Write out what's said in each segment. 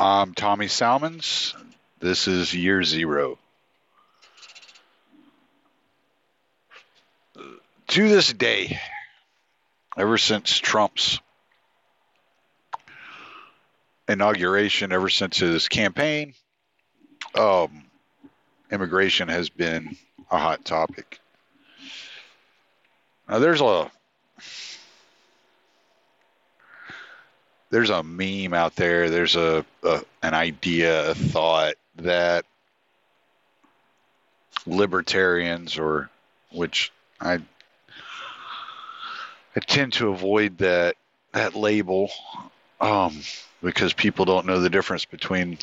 I'm Tommy Salmons. This is year zero. To this day, ever since Trump's inauguration, ever since his campaign, um, immigration has been a hot topic. Now, there's a there's a meme out there. There's a, a an idea, a thought that libertarians, or which I I tend to avoid that that label um, because people don't know the difference between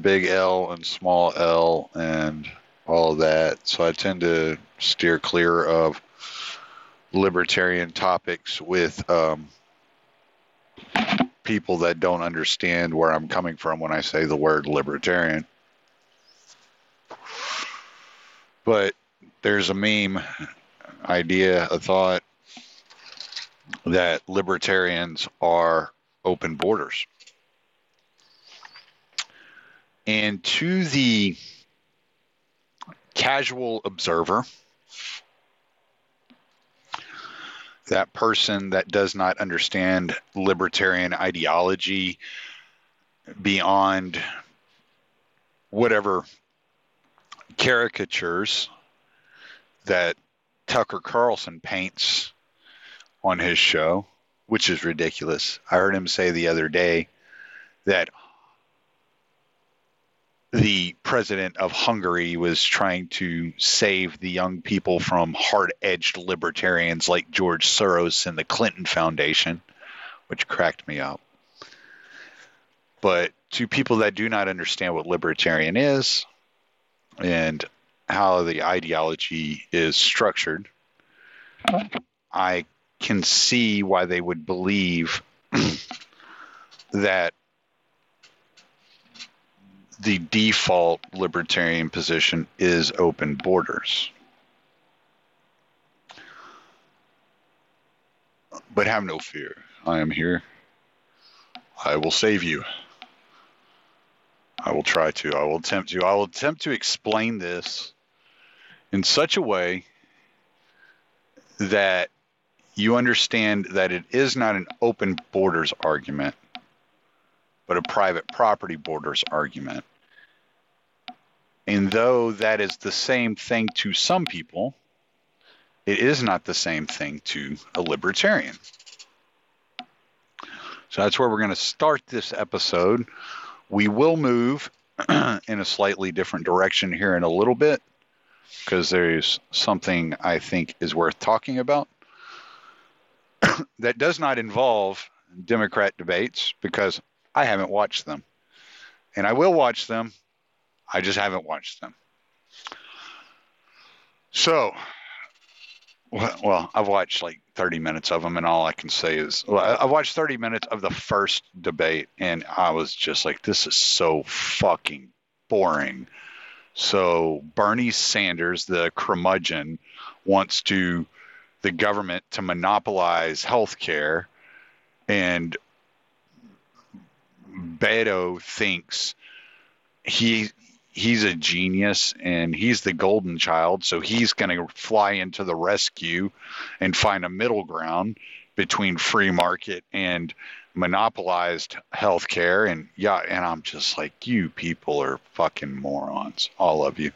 big L and small L and all that. So I tend to steer clear of libertarian topics with um, people that don't understand where I'm coming from when I say the word libertarian. But there's a meme idea, a thought that libertarians are open borders. And to the casual observer, that person that does not understand libertarian ideology beyond whatever caricatures that Tucker Carlson paints on his show, which is ridiculous. I heard him say the other day that the president of Hungary was trying to save the young people from hard edged libertarians like George Soros and the Clinton Foundation, which cracked me up. But to people that do not understand what libertarian is and how the ideology is structured, I can see why they would believe that the default libertarian position is open borders. But have no fear. I am here. I will save you. I will try to. I will attempt to. I will attempt to explain this in such a way that you understand that it is not an open borders argument, but a private property borders argument. And though that is the same thing to some people, it is not the same thing to a libertarian. So that's where we're going to start this episode. We will move in a slightly different direction here in a little bit because there's something I think is worth talking about that does not involve Democrat debates because I haven't watched them. And I will watch them I just haven't watched them. So, well, I've watched like 30 minutes of them, and all I can say is, well, I watched 30 minutes of the first debate, and I was just like, this is so fucking boring. So, Bernie Sanders, the curmudgeon, wants to the government to monopolize health care, and Beto thinks he he's a genius and he's the golden child so he's going to fly into the rescue and find a middle ground between free market and monopolized healthcare. And yeah and I'm just like you people are fucking morons all of you.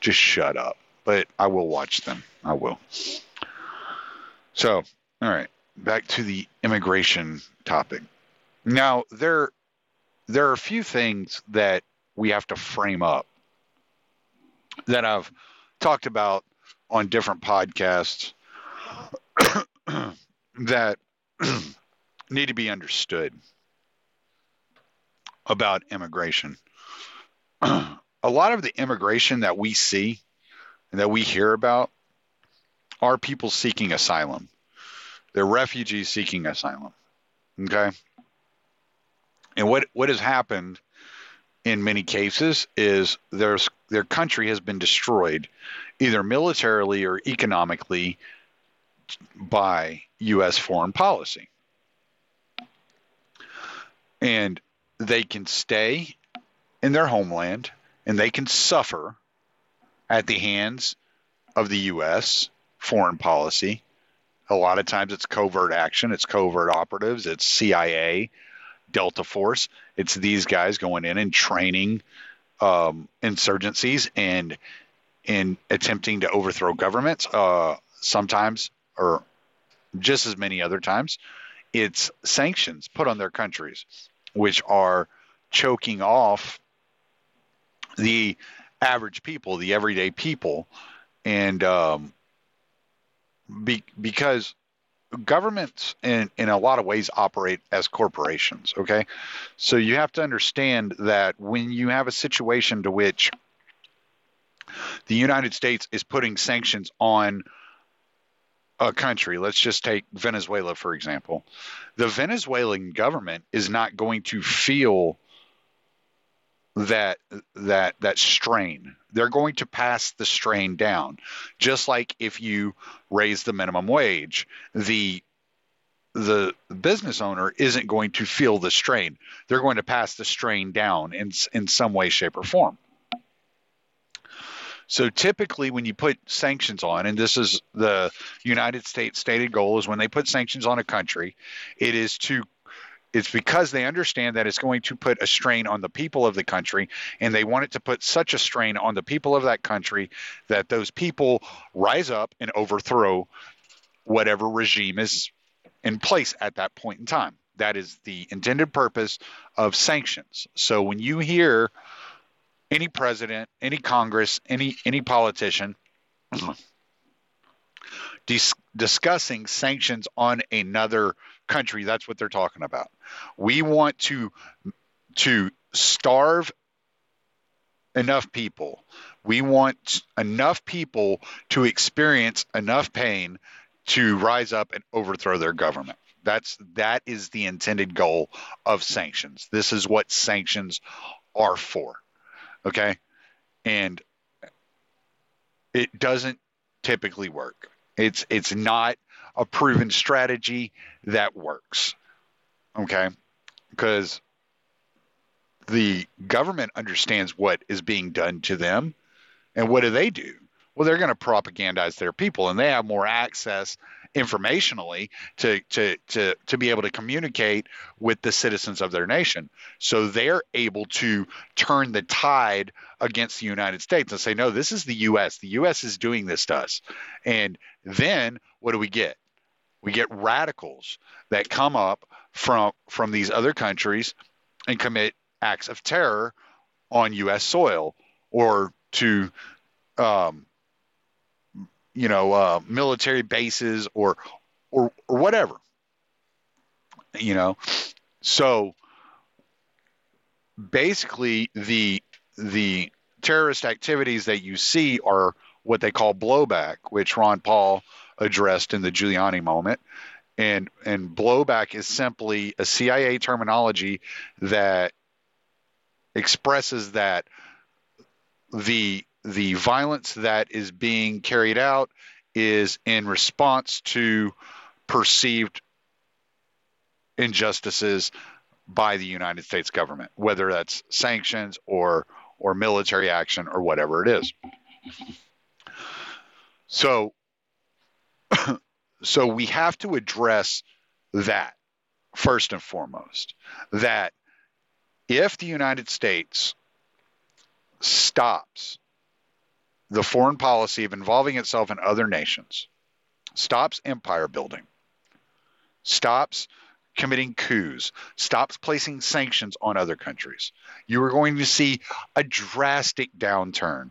Just shut up. But I will watch them. I will. So all right back to the immigration topic. Now there there are a few things that we have to frame up that I've talked about on different podcasts that need to be understood about immigration. a lot of the immigration that we see and that we hear about are people seeking asylum. They're refugees seeking asylum. Okay? And what what has happened in many cases is their country has been destroyed either militarily or economically by US foreign policy. And they can stay in their homeland and they can suffer at the hands of the U.S. foreign policy. A lot of times it's covert action, it's covert operatives, it's CIA, Delta Force. It's these guys going in and training um, insurgencies and in attempting to overthrow governments. Uh, sometimes, or just as many other times, it's sanctions put on their countries, which are choking off the average people, the everyday people, and um, be, because governments in, in a lot of ways operate as corporations okay? So you have to understand that when you have a situation to which the united states is putting sanctions on a country let's just take venezuela for example the venezuelan government is not going to feel that that that strain they're going to pass the strain down. Just like if you raise the minimum wage the the business owner isn't going to feel the strain. They're going to pass the strain down in in some way shape or form. So typically when you put sanctions on and this is the United States stated goal is when they put sanctions on a country it is to it's because they understand that it's going to put a strain on the people of the country, and they want it to put such a strain on the people of that country that those people rise up and overthrow whatever regime is in place at that point in time. That is the intended purpose of sanctions. So when you hear any president, any Congress, any any politician dis- discussing sanctions on another country, that's what they're talking about. We want to to starve enough people. We want enough people to experience enough pain to rise up and overthrow their government. That's that is the intended goal of sanctions. This is what sanctions are for. Okay? And it doesn't typically work. It's it's not a proven strategy that works. Okay? Because the government understands what is being done to them. And what do they do? Well, they're going to propagandize their people and they have more access informationally to, to, to, to be able to communicate with the citizens of their nation. So they're able to turn the tide against the United States and say, no, this is the U.S. The U.S. is doing this to us. And then what do we get? We get radicals that come up from from these other countries and commit acts of terror on U.S. soil or to, um, you know, uh, military bases or, or or whatever. You know, so basically the the terrorist activities that you see are what they call blowback, which Ron Paul addressed in the Giuliani moment. And, and blowback is simply a CIA terminology that expresses that the the violence that is being carried out is in response to perceived injustices by the United States government, whether that's sanctions or or military action or whatever it is. So so we have to address that first and foremost. That if the United States stops the foreign policy of involving itself in other nations, stops empire building, stops committing coups, stops placing sanctions on other countries, you are going to see a drastic downturn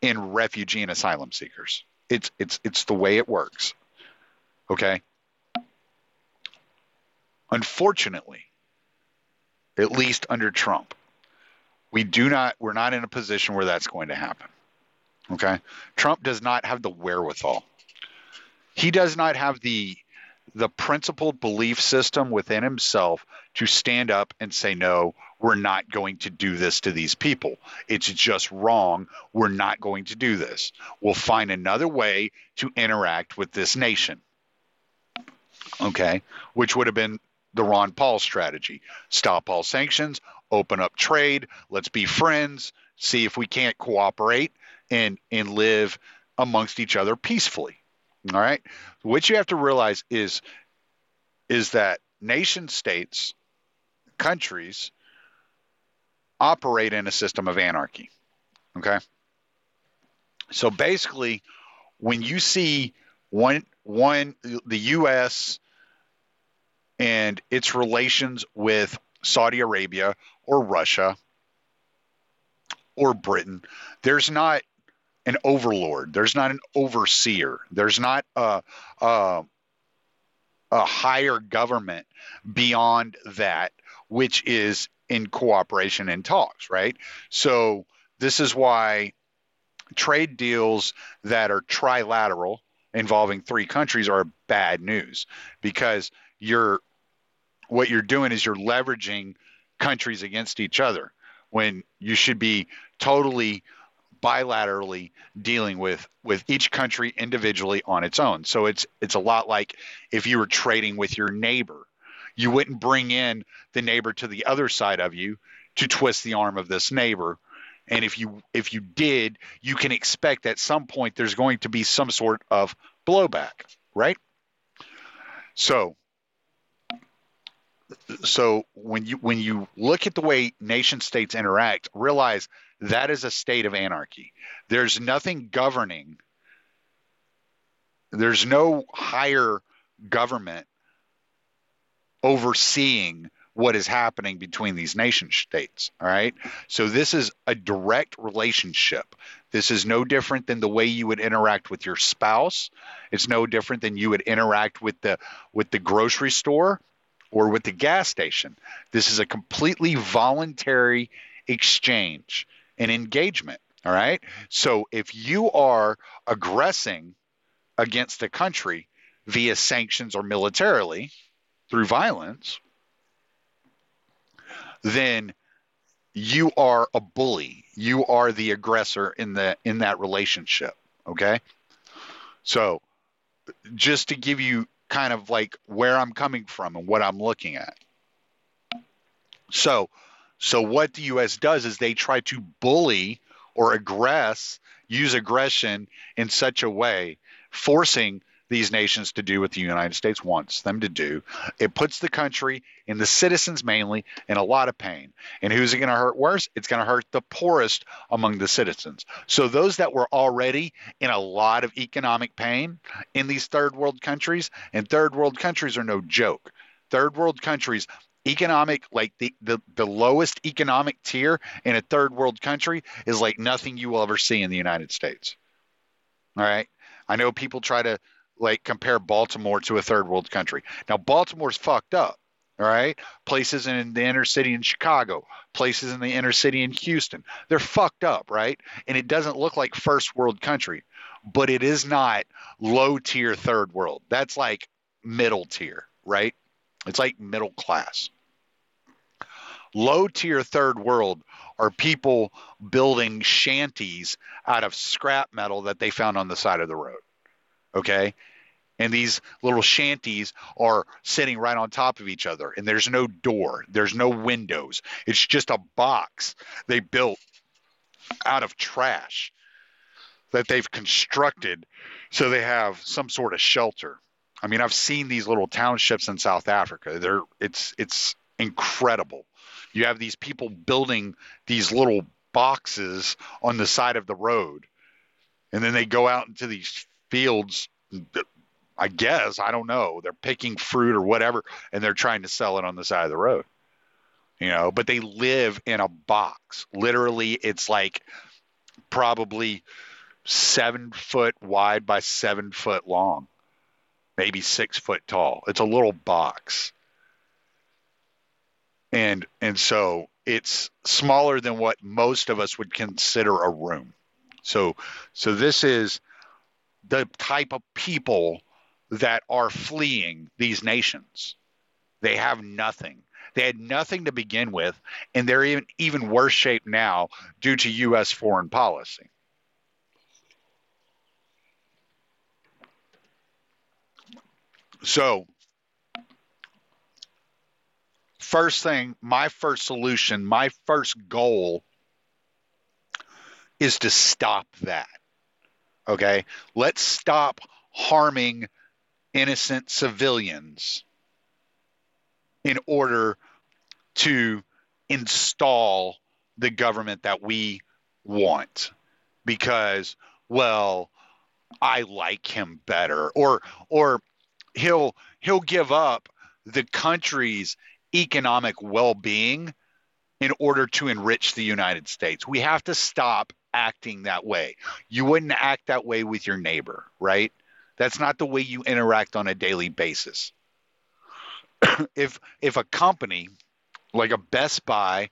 in refugee and asylum seekers. It's it's it's the way it works. Okay? Unfortunately, at least under Trump, we do not we're not in a position where that's going to happen. Okay? Trump does not have the wherewithal. He does not have the the principled belief system within himself to stand up and say, no, we're not going to do this to these people. It's just wrong. We're not going to do this. We'll find another way to interact with this nation. Okay. Which would have been the Ron Paul strategy. Stop all sanctions, open up trade, let's be friends, see if we can't cooperate and and live amongst each other peacefully. All right? What you have to realize is is that nation states, countries operate in a system of anarchy. Okay? So basically when you see one one the US and its relations with Saudi Arabia or Russia or Britain, there's not an overlord. There's not an overseer. There's not a, a, a higher government beyond that, which is in cooperation and talks, right? So this is why trade deals that are trilateral involving three countries are bad news because you're what you're doing is you're leveraging countries against each other when you should be totally bilaterally dealing with with each country individually on its own. So it's it's a lot like if you were trading with your neighbor. You wouldn't bring in the neighbor to the other side of you to twist the arm of this neighbor. And if you if you did, you can expect at some point there's going to be some sort of blowback, right? So so when you when you look at the way nation states interact, realize that is a state of anarchy. There's nothing governing. There's no higher government overseeing what is happening between these nation states. All right. So this is a direct relationship. This is no different than the way you would interact with your spouse. It's no different than you would interact with the with the grocery store or with the gas station. This is a completely voluntary exchange and engagement. All right. So if you are aggressing against a country via sanctions or militarily through violence, then you are a bully. You are the aggressor in the in that relationship. Okay. So just to give you kind of like where I'm coming from and what I'm looking at. So, so what the U.S. does is they try to bully or aggress, use aggression in such a way, forcing these nations to do what the United States wants them to do. It puts the country and the citizens mainly in a lot of pain. And who's it going to hurt worse? It's going to hurt the poorest among the citizens. So those that were already in a lot of economic pain in these third world countries, and third world countries are no joke. Third world countries economic like the, the the lowest economic tier in a third world country is like nothing you will ever see in the United States. All right. I know people try to like compare Baltimore to a third world country. Now Baltimore's fucked up. All right. Places in the inner city in Chicago, places in the inner city in Houston. They're fucked up, right? And it doesn't look like first world country, but it is not low tier third world. That's like middle tier, right? It's like middle class. Low tier third world are people building shanties out of scrap metal that they found on the side of the road. Okay? And these little shanties are sitting right on top of each other and there's no door there's no windows. It's just a box they built out of trash that they've constructed so they have some sort of shelter. I mean i've seen these little townships in south africa. They're it's it's incredible. You have these people building these little boxes on the side of the road and then they go out into these fields I guess I don't know. They're picking fruit or whatever, and they're trying to sell it on the side of the road. You know, but they live in a box. Literally, it's like probably seven foot wide by seven foot long, maybe six foot tall. It's a little box, and and so it's smaller than what most of us would consider a room. So so this is the type of people that are fleeing these nations. They have nothing. They had nothing to begin with, and they're even even worse shape now due to U.S. foreign policy. So, first thing, my first solution, my first goal is to stop that. Okay? Let's stop harming innocent civilians in order to install the government that we want because well I like him better or or he'll he'll give up the country's economic well-being in order to enrich the United States. We have to stop acting that way. You wouldn't act that way with your neighbor, right? That's not the way you interact on a daily basis. if if a company like a Best Buy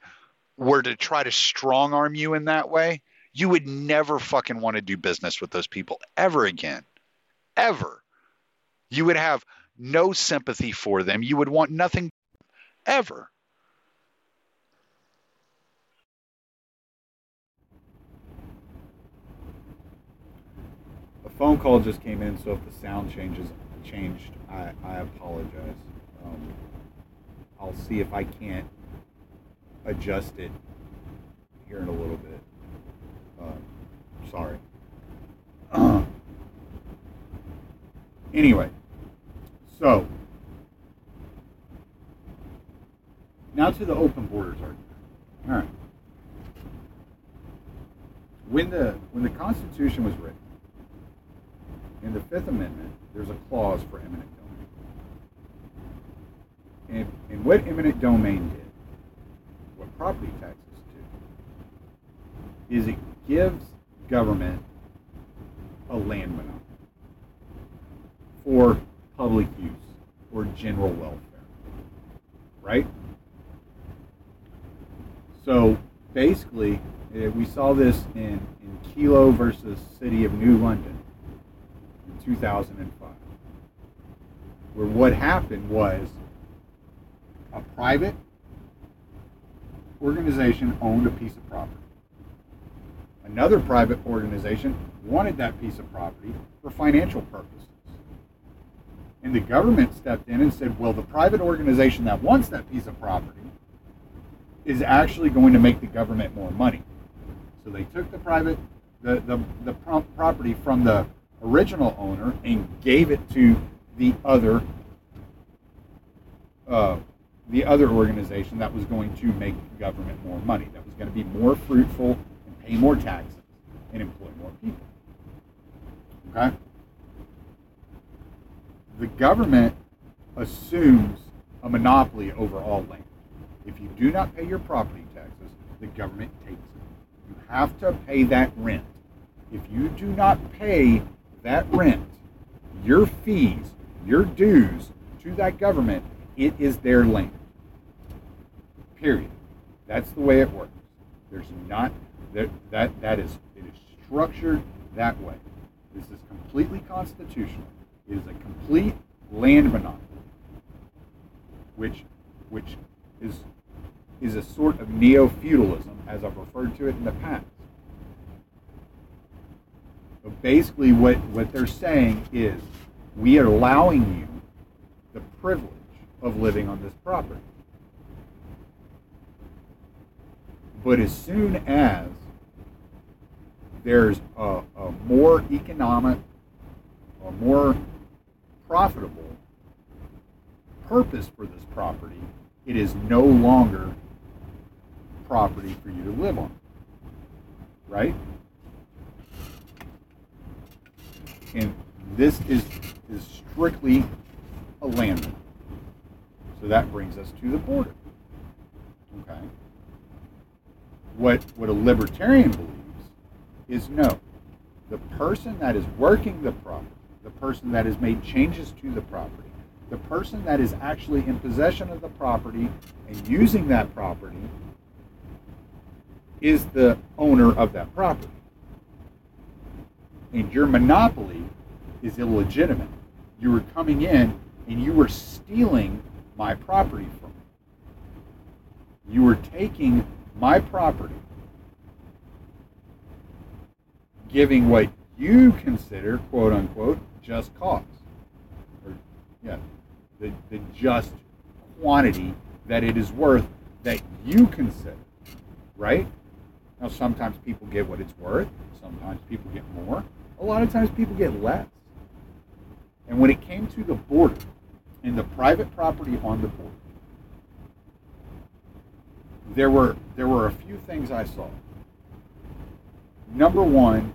were to try to strong arm you in that way, you would never fucking want to do business with those people ever again. Ever. You would have no sympathy for them. You would want nothing ever. Phone call just came in, so if the sound changes changed, I, I apologize. Um, I'll see if I can't adjust it here in a little bit. Uh, sorry. Anyway, so now to the open borders argument. All right. When the when the Constitution was written, in the Fifth Amendment, there's a clause for eminent domain. And, and what eminent domain did, what property taxes do, is it gives government a land monopoly for public use or general welfare. Right? So basically, eh, we saw this in, in Kelo versus City of New London 2005, where what happened was a private organization owned a piece of property. Another private organization wanted that piece of property for financial purposes. And the government stepped in and said, well, the private organization that wants that piece of property is actually going to make the government more money. So they took the private, the, the, the property from the original owner and gave it to the other uh, the other organization that was going to make government more money, that was going to be more fruitful and pay more taxes and employ more people. Okay? The government assumes a monopoly over all land. If you do not pay your property taxes, the government takes it. You have to pay that rent. If you do not pay that rent, your fees, your dues to that government, it is their land. Period. That's the way it works. There's not that that that is it is structured that way. This is completely constitutional. It is a complete land monopoly, which which is is a sort of neo-feudalism, as I've referred to it in the past. But basically, what, what they're saying is we are allowing you the privilege of living on this property. But as soon as there's a, a more economic, a more profitable purpose for this property, it is no longer property for you to live on. Right? And this is is strictly a land. So that brings us to the border. Okay. What what a libertarian believes is no. The person that is working the property, the person that has made changes to the property, the person that is actually in possession of the property and using that property is the owner of that property and your monopoly is illegitimate. You were coming in and you were stealing my property from me. You were taking my property, giving what you consider, quote unquote, just cause. Or, yeah, the, the just quantity that it is worth that you consider, right? Now, sometimes people get what it's worth, sometimes people get more, a lot of times people get less. And when it came to the border and the private property on the border, there were there were a few things I saw. Number one,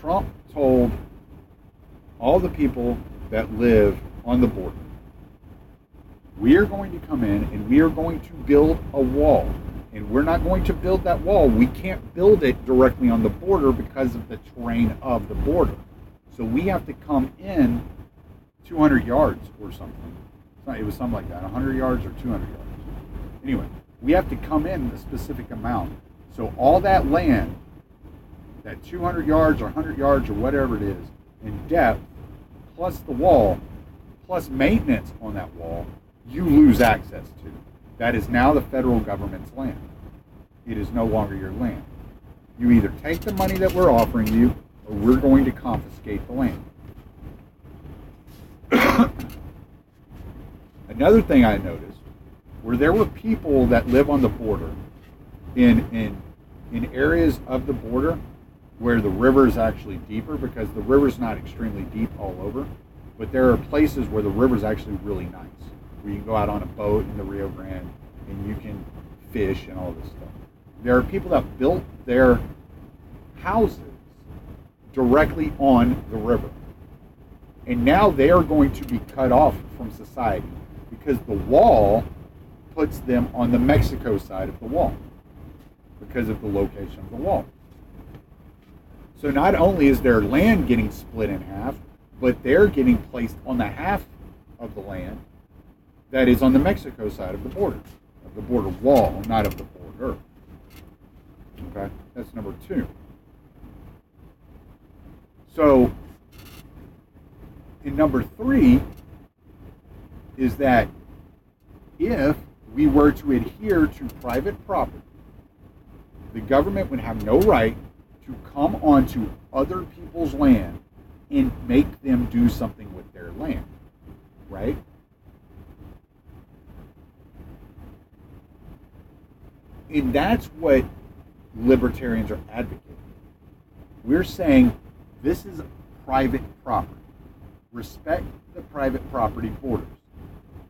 Trump told all the people that live on the border, we are going to come in and we are going to build a wall. And we're not going to build that wall. We can't build it directly on the border because of the terrain of the border. So we have to come in 200 yards or something. It was something like that, 100 yards or 200 yards. Anyway, we have to come in a specific amount. So all that land, that 200 yards or 100 yards or whatever it is, in depth, plus the wall, plus maintenance on that wall, you lose access to. That is now the federal government's land. It is no longer your land. You either take the money that we're offering you, or we're going to confiscate the land. Another thing I noticed where there were people that live on the border in in in areas of the border where the river is actually deeper because the river's not extremely deep all over, but there are places where the river's actually really nice, where you can go out on a boat in the Rio Grande and you can fish and all this stuff. There are people that built their houses directly on the river. And now they are going to be cut off from society because the wall puts them on the Mexico side of the wall because of the location of the wall. So not only is their land getting split in half, but they're getting placed on the half of the land that is on the Mexico side of the border, of the border wall, not of the border. Okay, that's number two. So, in number three, is that if we were to adhere to private property, the government would have no right to come onto other people's land and make them do something with their land. Right? And that's what libertarians are advocating. We're saying this is private property. Respect the private property borders.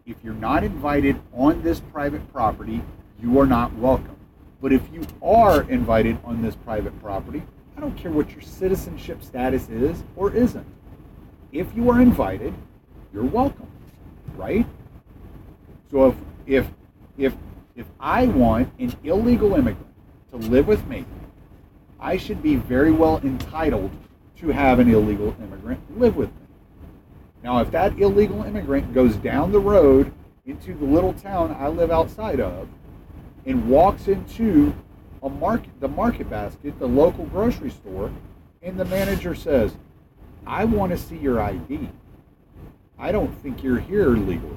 If you're not invited on this private property, you are not welcome. But if you are invited on this private property, I don't care what your citizenship status is or isn't. If you are invited, you're welcome, right? So if if if if I want an illegal immigrant to live with me, I should be very well entitled to have an illegal immigrant live with me. Now, if that illegal immigrant goes down the road into the little town I live outside of and walks into a market, the market basket, the local grocery store, and the manager says, I want to see your ID. I don't think you're here legally.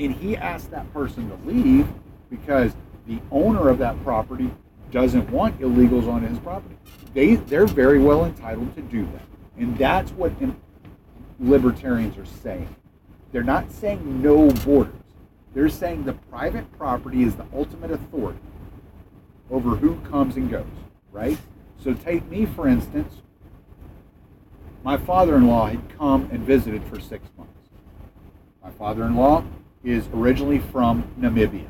And he asked that person to leave because the owner of that property doesn't want illegals on his property. They, they're very well entitled to do that. And that's what libertarians are saying. They're not saying no borders. They're saying the private property is the ultimate authority over who comes and goes, right? So take me, for instance. My father-in-law had come and visited for six months. My father-in-law is originally from Namibia.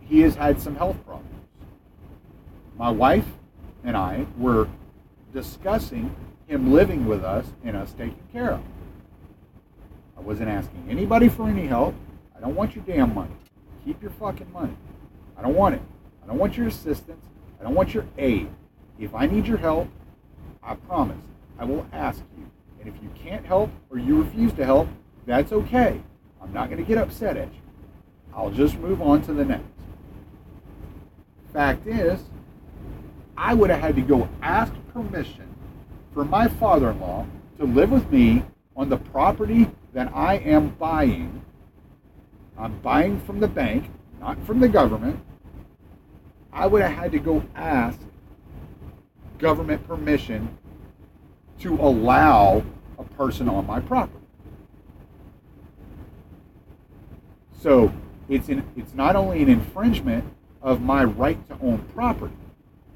He has had some health problems. My wife and I were discussing him living with us and us taking care of him. I wasn't asking anybody for any help. I don't want your damn money. Keep your fucking money. I don't want it. I don't want your assistance. I don't want your aid. If I need your help, I promise I will ask you. If you can't help or you refuse to help, that's okay. I'm not going to get upset at you. I'll just move on to the next. Fact is, I would have had to go ask permission for my father in law to live with me on the property that I am buying. I'm buying from the bank, not from the government. I would have had to go ask government permission to allow person on my property. So it's in, it's not only an infringement of my right to own property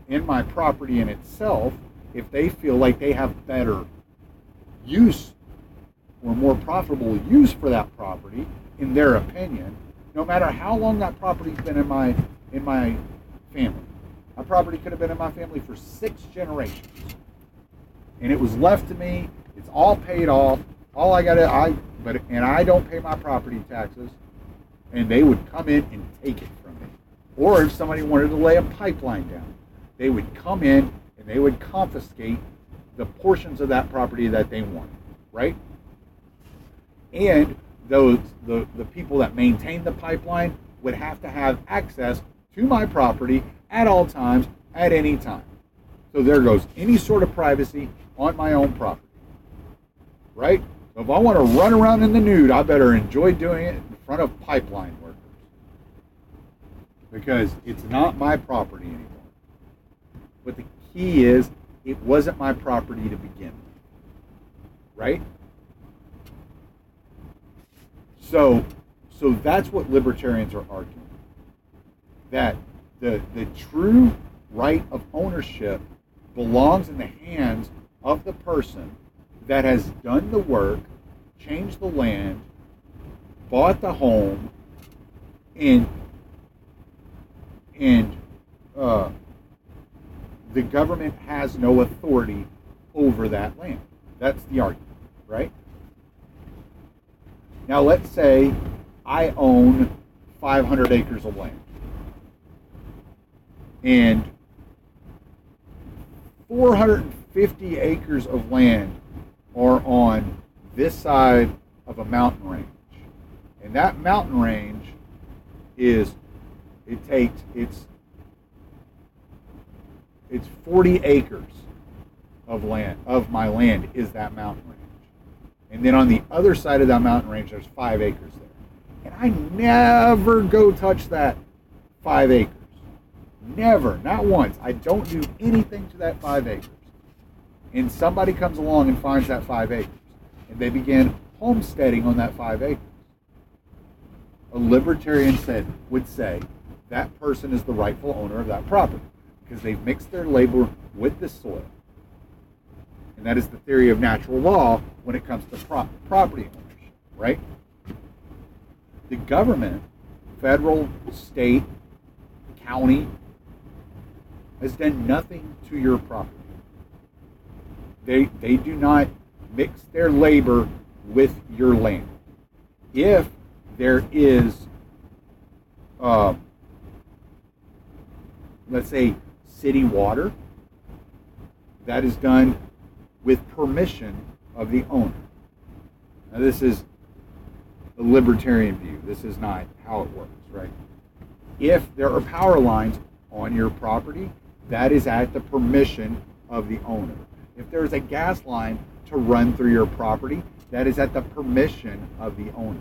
in my property in itself if they feel like they have better use or more profitable use for that property in their opinion no matter how long that property's been in my in my family my property could have been in my family for six generations and it was left to me it's all paid off all i got to i but and i don't pay my property taxes and they would come in and take it from me or if somebody wanted to lay a pipeline down they would come in and they would confiscate the portions of that property that they wanted, right? And those the, the people that maintain the pipeline would have to have access to my property at all times, at any time. So there goes any sort of privacy on my own property. Right? So if I want to run around in the nude, I better enjoy doing it in front of pipeline workers. Because it's not my property anymore. But the key is it wasn't my property to begin with. Right? So so that's what libertarians are arguing. That the the true right of ownership belongs in the hands of the person that has done the work, changed the land, bought the home, and and uh, the government has no authority over that land. That's the argument, right? Now, let's say I own 500 acres of land. And 450 acres of land are on this side of a mountain range. And that mountain range is, it takes, it's it's 40 acres of land of my land is that mountain range. And then on the other side of that mountain range there's five acres there. And i never go touch that five acres. Never not once. I don't do anything to that five acres and somebody comes along and finds that five acres and they begin homesteading on that five acres a libertarian said would say that person is the rightful owner of that property because they've mixed their labor with the soil. And that is the theory of natural law when it comes to pro- property ownership, right? The government, federal, state, county, has done nothing to your property. They, they do not mix their labor with your land. If there is, uh, let's say, city water. That is done with permission of the owner. Now, this is a libertarian view. This is not how it works, right? If there are power lines on your property, that is at the permission of the owner. If there's a gas line to run through your property, that is at the permission of the owner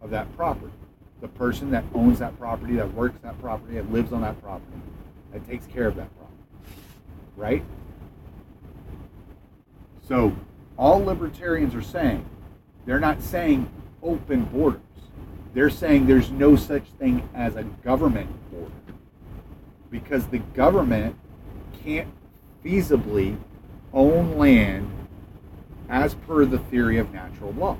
of that property. The person that owns that property, that works that property, that lives on that property that takes care of that property. Right? So, all libertarians are saying, they're not saying open borders. They're saying there's no such thing as a government border. Because the government can't feasibly own land as per the theory of natural law.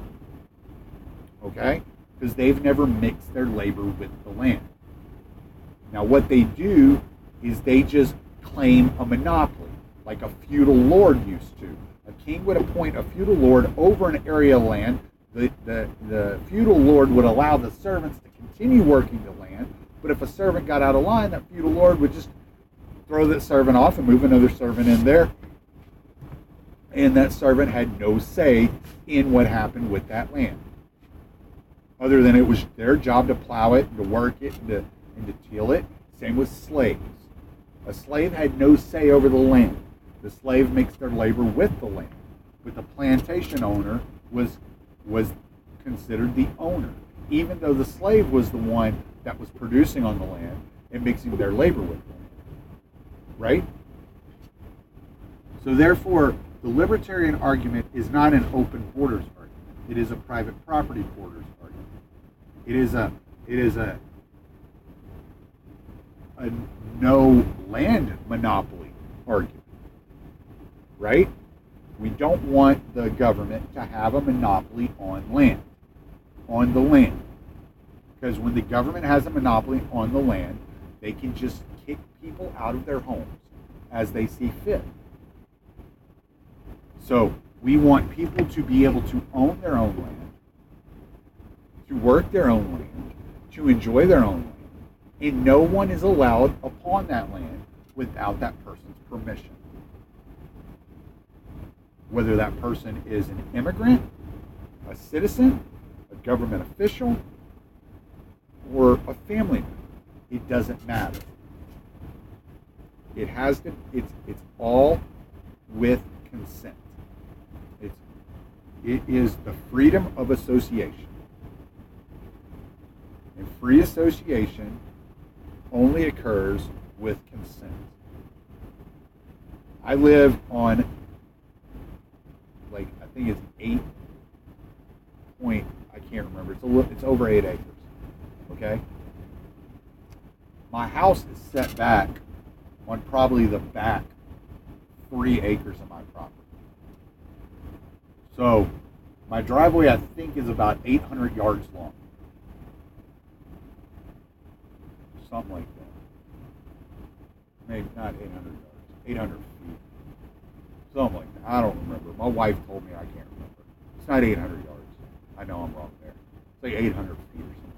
Okay? Because they've never mixed their labor with the land. Now, what they do is they just claim a monopoly, like a feudal lord used to. A king would appoint a feudal lord over an area of land. The, the, the feudal lord would allow the servants to continue working the land, but if a servant got out of line, that feudal lord would just throw that servant off and move another servant in there. And that servant had no say in what happened with that land. Other than it was their job to plow it, to work it, and to, and to till it. Same with slaves. A slave had no say over the land. The slave makes their labor with the land. But the plantation owner was, was considered the owner, even though the slave was the one that was producing on the land and mixing their labor with land. Right? So therefore, the libertarian argument is not an open borders argument. It is a private property borders argument. It is a it is a a no land monopoly argument. Right? We don't want the government to have a monopoly on land, on the land. Because when the government has a monopoly on the land, they can just kick people out of their homes as they see fit. So we want people to be able to own their own land, to work their own land, to enjoy their own land, and no one is allowed upon that land without that person's permission. Whether that person is an immigrant, a citizen, a government official, or a family member, it doesn't matter. It has to. It's it's all with consent. It's the freedom of association. And free association only occurs with consent. I live on like I think it's eight point I can't remember. It's a little, it's over eight acres. Okay. My house is set back on probably the back three acres of my property. So my driveway I think is about 800 yards long. Something like that. Maybe not 800 yards, 800 feet. Something like that. I don't remember. My wife told me I can't remember. It's not 800 yards. I know I'm wrong there. It's like 800 feet or something.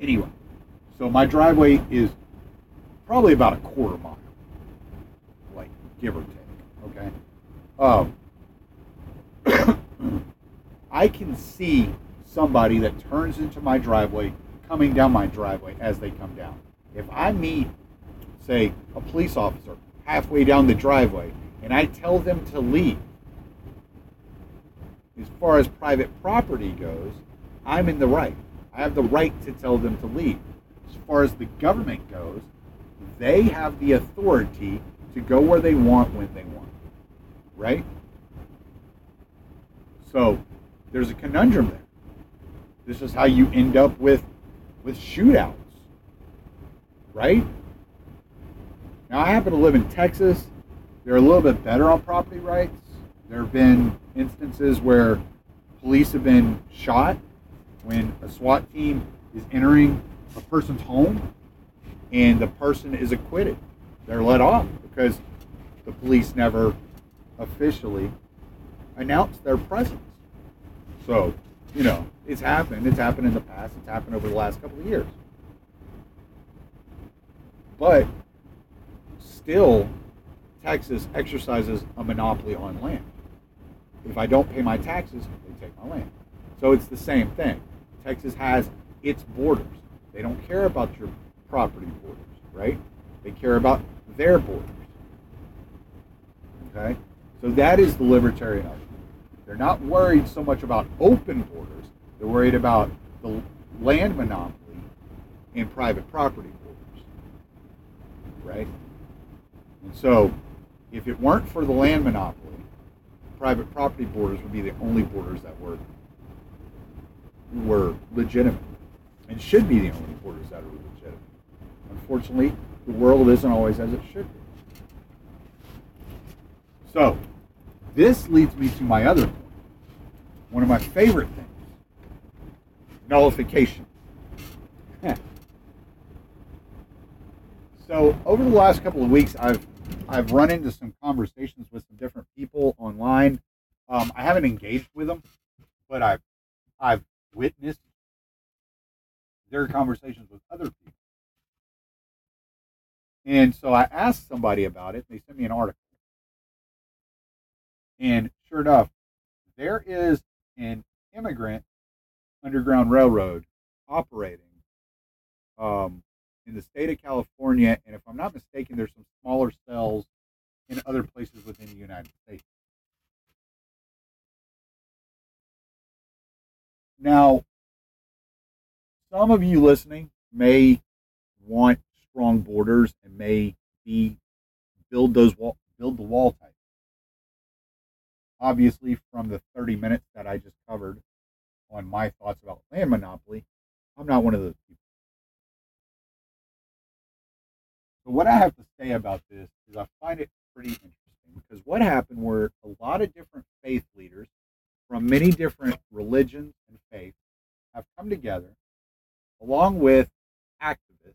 Anyway, so my driveway is probably about a quarter mile, like give or take. Okay. Um, I can see somebody that turns into my driveway coming down my driveway as they come down. If I meet, say, a police officer halfway down the driveway and I tell them to leave, as far as private property goes, I'm in the right. I have the right to tell them to leave. As far as the government goes, they have the authority to go where they want when they want. Right? So there's a conundrum there. This is how you end up with with shootouts. Right? Now I happen to live in Texas. They're a little bit better on property rights. There have been instances where police have been shot when a SWAT team is entering a person's home and the person is acquitted. They're let off because the police never officially announced their presence. So, you know, it's happened. It's happened in the past. It's happened over the last couple of years. But still, Texas exercises a monopoly on land. If I don't pay my taxes, they take my land. So it's the same thing. Texas has its borders. They don't care about your property borders, right? They care about their borders. Okay? So that is the libertarian argument. They're not worried so much about open borders, they're worried about the land monopoly and private property borders. Right? And so, if it weren't for the land monopoly, private property borders would be the only borders that were were legitimate and should be the only borders that are legitimate. Unfortunately, the world isn't always as it should be. So, this leads me to my other point. One of my favorite things nullification. so, over the last couple of weeks, I've I've run into some conversations with some different people online. Um, I haven't engaged with them, but I've I've witnessed their conversations with other people. And so I asked somebody about it. They sent me an article. And sure enough, there is an immigrant underground railroad operating um, in the state of California. And if I'm not mistaken, there's some smaller cells in other places within the United States. Now, some of you listening may want strong borders and may be build those wall, build the wall type obviously, from the 30 minutes that I just covered on my thoughts about land monopoly, I'm not one of those people. So, what I have to say about this is I find it pretty interesting because what happened were a lot of different faith leaders from many different religions and faiths have come together along with activists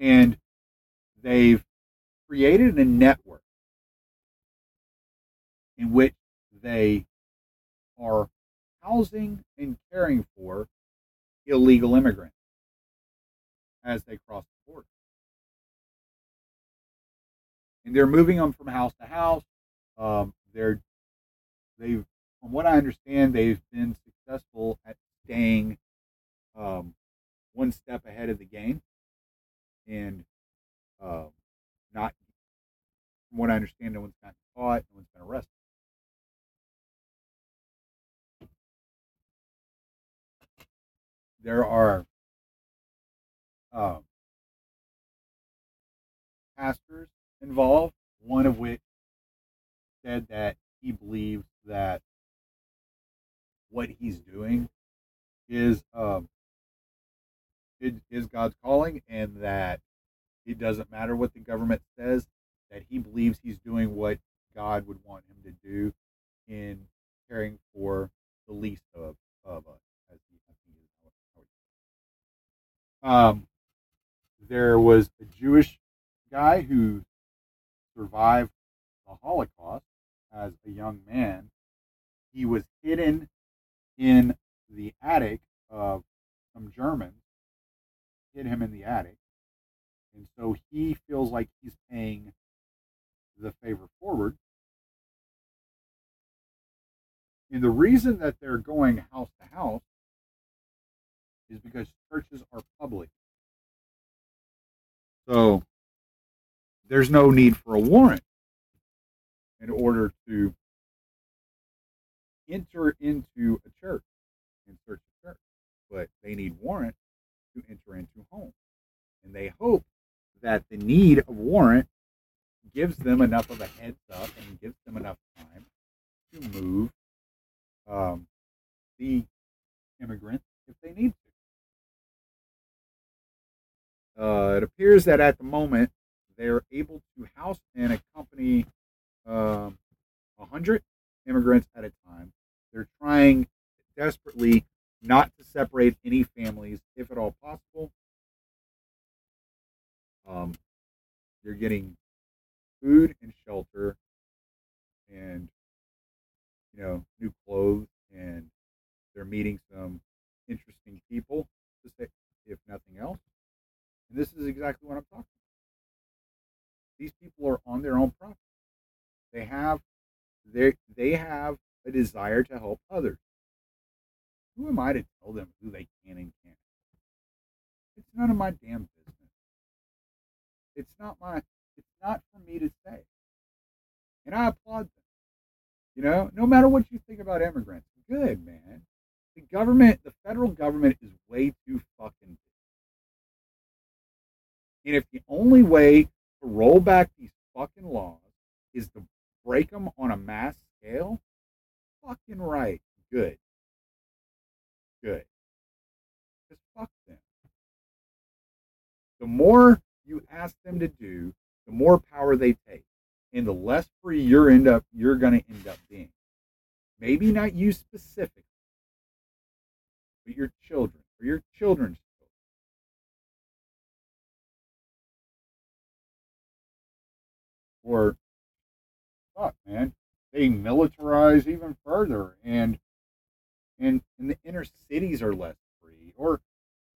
and they've created a network in which they are housing and caring for illegal immigrants as they cross the border. And they're moving them from house to house. Um, they're they've, from what I understand, they've been successful at staying um, one step ahead of the game, and uh, not, from what I understand, no one's gotten caught, no one's been arrested. There are um, pastors involved, one of which said that he believes that what he's doing is um, is, is God's calling, and that it doesn't matter what the government says. That he believes he's doing what God would want him to do in caring for the least of of us. As he, as he um, there was a Jewish guy who survived the Holocaust as a young man. He was hidden in the attic of some Germans, hid him in the attic. And so he feels like he's paying the favor forward. And the reason that they're going house to house is because churches are public. So there's no need for a warrant in order to enter into a church and search a church, but they need warrant to enter into homes. And they hope that the need of warrant gives them enough of a heads up and gives them enough time to move um, the immigrants if they need Uh, it appears that at the moment they're able to house and accompany um, 100 immigrants at a time. They're trying desperately not to separate any families, if at all possible. Um, you're getting food and shelter and you know new clothes and they're meeting some interesting people if nothing else and this is exactly what i'm talking about these people are on their own property they have they they have a desire to help others. Who am I to tell them who they can and can't? It's none of my damn business. It's not my it's not for me to say. And I applaud them. You know, no matter what you think about immigrants, good man. The government, the federal government is way too fucking big. And if the only way to roll back these fucking laws is to break them on a mass scale, fucking right. Good. Good. Just fuck them. The more you ask them to do, the more power they take. And the less free you're end up you're gonna end up being. Maybe not you specifically, but your children or your children's Or fuck, man. They militarize even further, and and and the inner cities are less free, or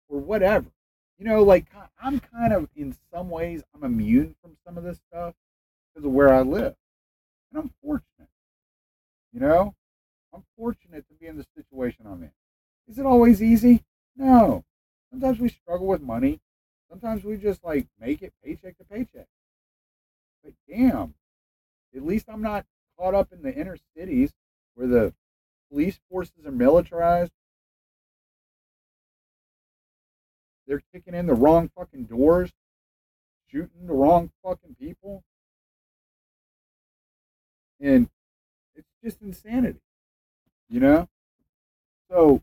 or whatever. You know, like I'm kind of in some ways I'm immune from some of this stuff because of where I live, and I'm fortunate. You know, I'm fortunate to be in the situation I'm in. Is it always easy? No. Sometimes we struggle with money. Sometimes we just like make it paycheck to paycheck. But damn, at least I'm not caught up in the inner cities where the police forces are militarized. They're kicking in the wrong fucking doors, shooting the wrong fucking people. And it's just insanity. You know? So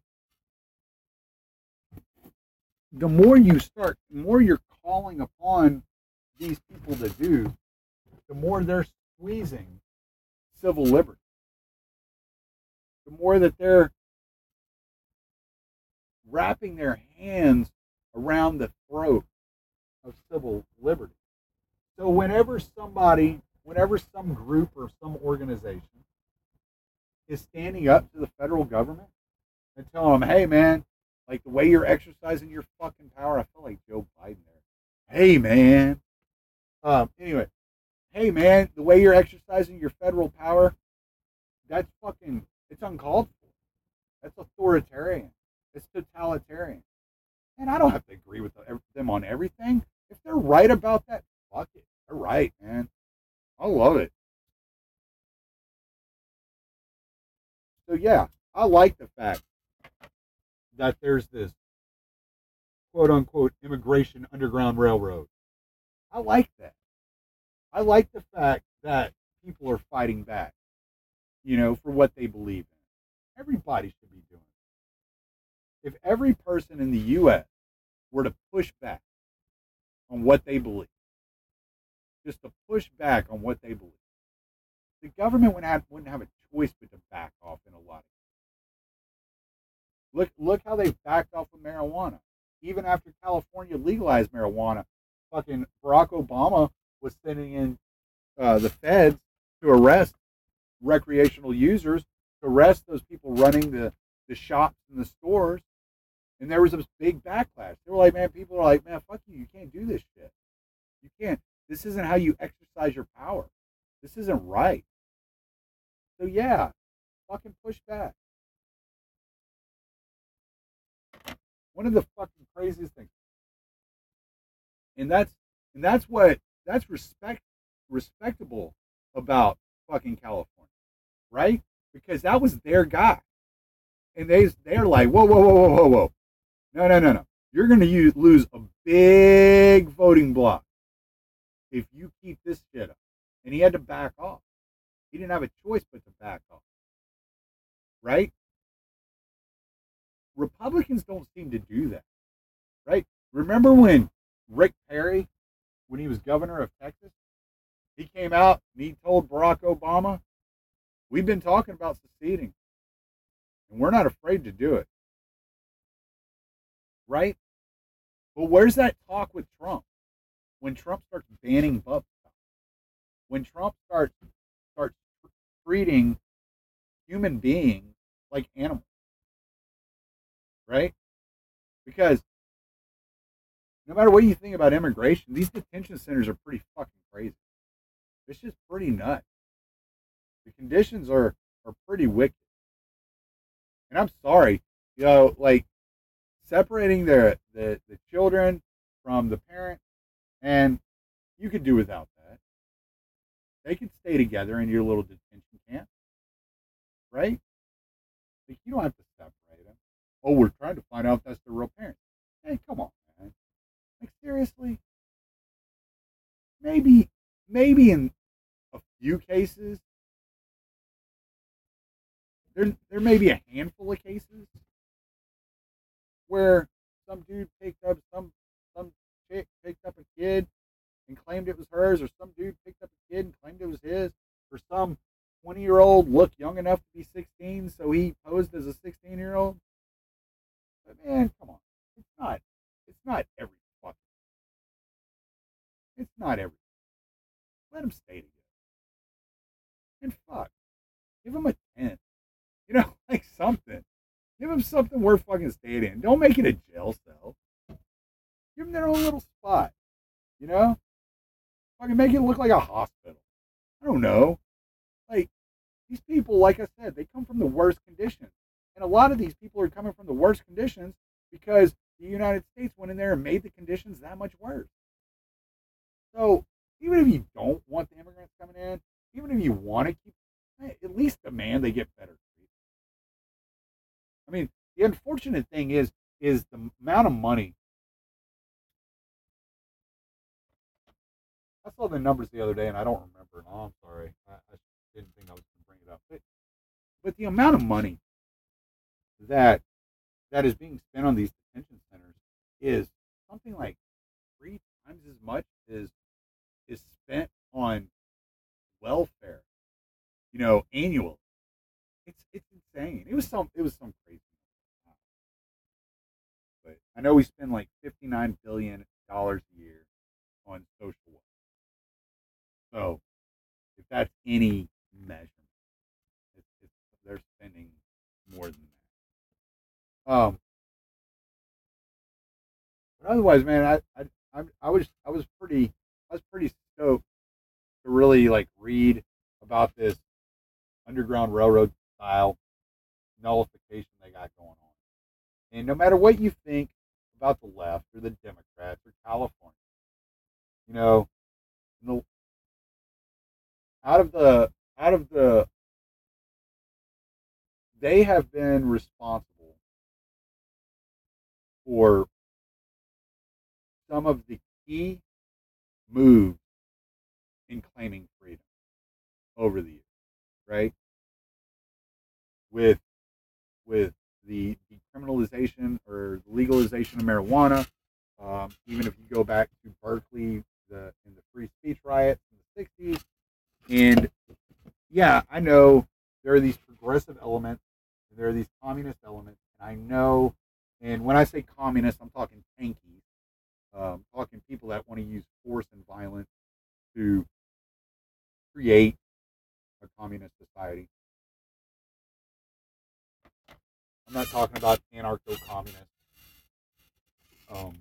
the more you start, the more you're calling upon these people to do, the more they're squeezing civil liberty. The more that they're wrapping their hands around the throat of civil liberty. So whenever somebody, whenever some group or some organization is standing up to the federal government and telling them, hey man, like the way you're exercising your fucking power, I feel like Joe Biden there. Hey man. Um, anyway, hey man, the way you're exercising your federal power, that's fucking it's uncalled for. That's authoritarian. It's totalitarian. And I don't have to agree with them on everything. If they're right about that, fuck it. They're right, man. I love it. So yeah, I like the fact that there's this quote unquote immigration underground railroad. I like that. I like the fact that people are fighting back, you know, for what they believe in. Everybody should be doing it. If every person in the U.S. were to push back on what they believe, just to push back on what they believe, the government would have, wouldn't have a choice but to back off in a lot of Look, look how they backed off of marijuana. Even after California legalized marijuana, fucking Barack Obama was sending in uh, the feds to arrest recreational users, to arrest those people running the, the shops and the stores. And there was this big backlash. They were like, man, people are like, man, fuck you. You can't do this shit. You can't. This isn't how you exercise your power. This isn't right. So, yeah, fucking push back. One of the fucking craziest things. And that's and that's what that's respect respectable about fucking California, right? Because that was their guy, and they they're like, whoa, whoa, whoa, whoa, whoa, whoa, no, no, no, no, you're going to lose a big voting block if you keep this shit up, and he had to back off. He didn't have a choice but to back off, right? Republicans don't seem to do that, right? Remember when Rick Perry, when he was governor of Texas, he came out and he told Barack Obama, We've been talking about seceding, and we're not afraid to do it. Right? But where's that talk with Trump? When Trump starts banning bub when Trump starts starts treating human beings like animals right? Because no matter what you think about immigration, these detention centers are pretty fucking crazy. It's just pretty nuts. The conditions are are pretty wicked. And I'm sorry, you know, like separating the the, the children from the parent, and you could do without that. They could stay together in your little detention camp, right? Like you don't have to separate them. oh, we're trying to find out if that's the real parent. Hey, come on, seriously? Maybe, maybe in a few cases, there there may be a handful of cases where some dude picked up some some chick picked up a kid and claimed it was hers, or some dude picked up a kid and claimed it was his, or some 20 year old looked young enough to be 16, so he posed as a 16 year old. But man, come on. It's not it's not every It's not every let them stay together. And fuck. Give them a ten. You know, like something. Give them something worth fucking staying in. Don't make it a jail cell. Give them their own little spot. You know? Fucking make it look like a hospital. I don't know. Like, these people, like I said, they come from the worst conditions. And a lot of these people are coming from the worst conditions because the United States went in there and made the conditions that much worse. So even if you don't want the immigrants coming in, even if you want to keep, eh, at least demand they get better treatment. I mean, the unfortunate thing is, is the amount of money. I saw the numbers the other day, and I don't remember. Oh, I'm sorry. I, I didn't think I was going to bring it up. But but the amount of money that that is being spent on these detention centers is something like three times as much as is spent on welfare, you know, annually. It's it's insane. It was some it was some crazy. But I know we spend like fifty nine billion dollars a year on social welfare. So if that's any measurement, it's, it's, they're spending more than that. Um, but otherwise, man, I, I, I, I was, I was pretty, I was pretty stoked really like read about this underground railroad style nullification they got going on. And no matter what you think about the left or the Democrats or California, you know, the, out of the out of the they have been responsible for some of the key moves in claiming freedom over the years, right? With with the decriminalization or legalization of marijuana, um, even if you go back to Berkeley, the in the free speech riots in the '60s, and yeah, I know there are these progressive elements, and there are these communist elements, and I know, and when I say communist, I'm talking tankies, um, talking people that want to use create a communist society. I'm not talking about anarcho-communist. Um,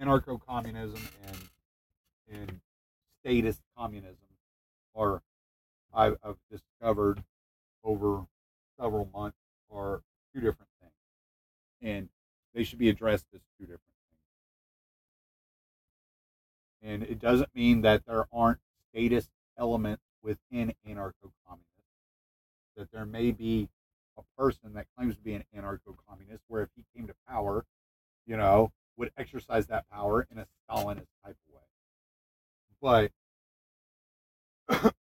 anarcho-communism and and statist communism are I've, I've discovered over several months are two different things, and they should be addressed as two different things. And it doesn't mean that there aren't statist element within anarcho communism. That there may be a person that claims to be an anarcho-communist, where if he came to power, you know, would exercise that power in a Stalinist type of way. But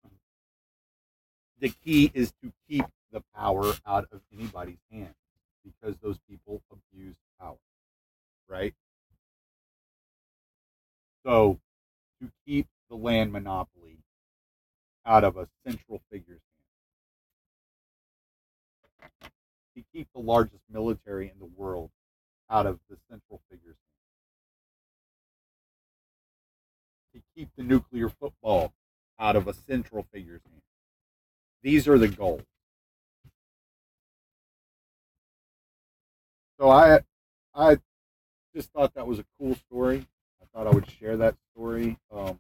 the key is to keep the power out of anybody's hands because those people abuse power, right? So to keep the land monopoly out of a central figure's hands, to keep the largest military in the world out of the central figure's hands, to keep the nuclear football out of a central figure's hands. These are the goals. So I I just thought that was a cool story. I thought I would share that story. Um,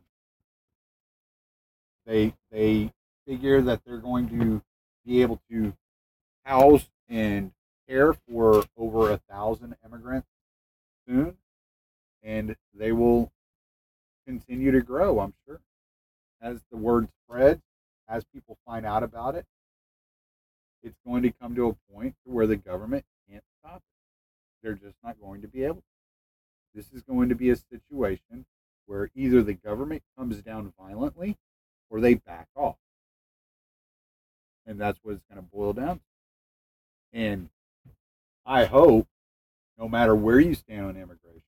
they they figure that they're going to be able to house and care for over a thousand immigrants soon, and they will continue to grow. I'm sure as the word spreads, as people find out about it, it's going to come to a point where the government can't stop it. They're just not going to be able to. This is going to be a situation where either the government comes down violently or they back off. And that's what it's going to boil down to. And I hope, no matter where you stand on immigration,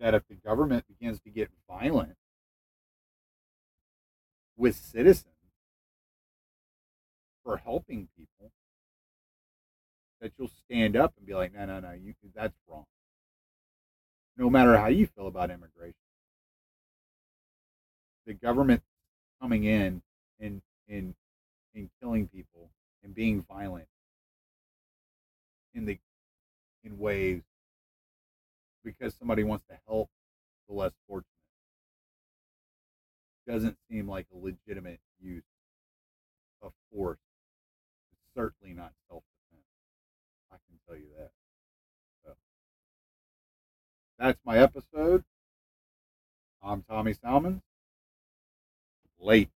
that if the government begins to get violent with citizens for helping people, that you'll stand up and be like, no, no, no, you that's wrong. No matter how you feel about immigration, the government coming in and and and killing people and being violent in the in ways because somebody wants to help the less fortunate doesn't seem like a legitimate use of force. It's certainly not self defense. I can tell you that. So that's my episode. I'm Tommy Salmons. Late.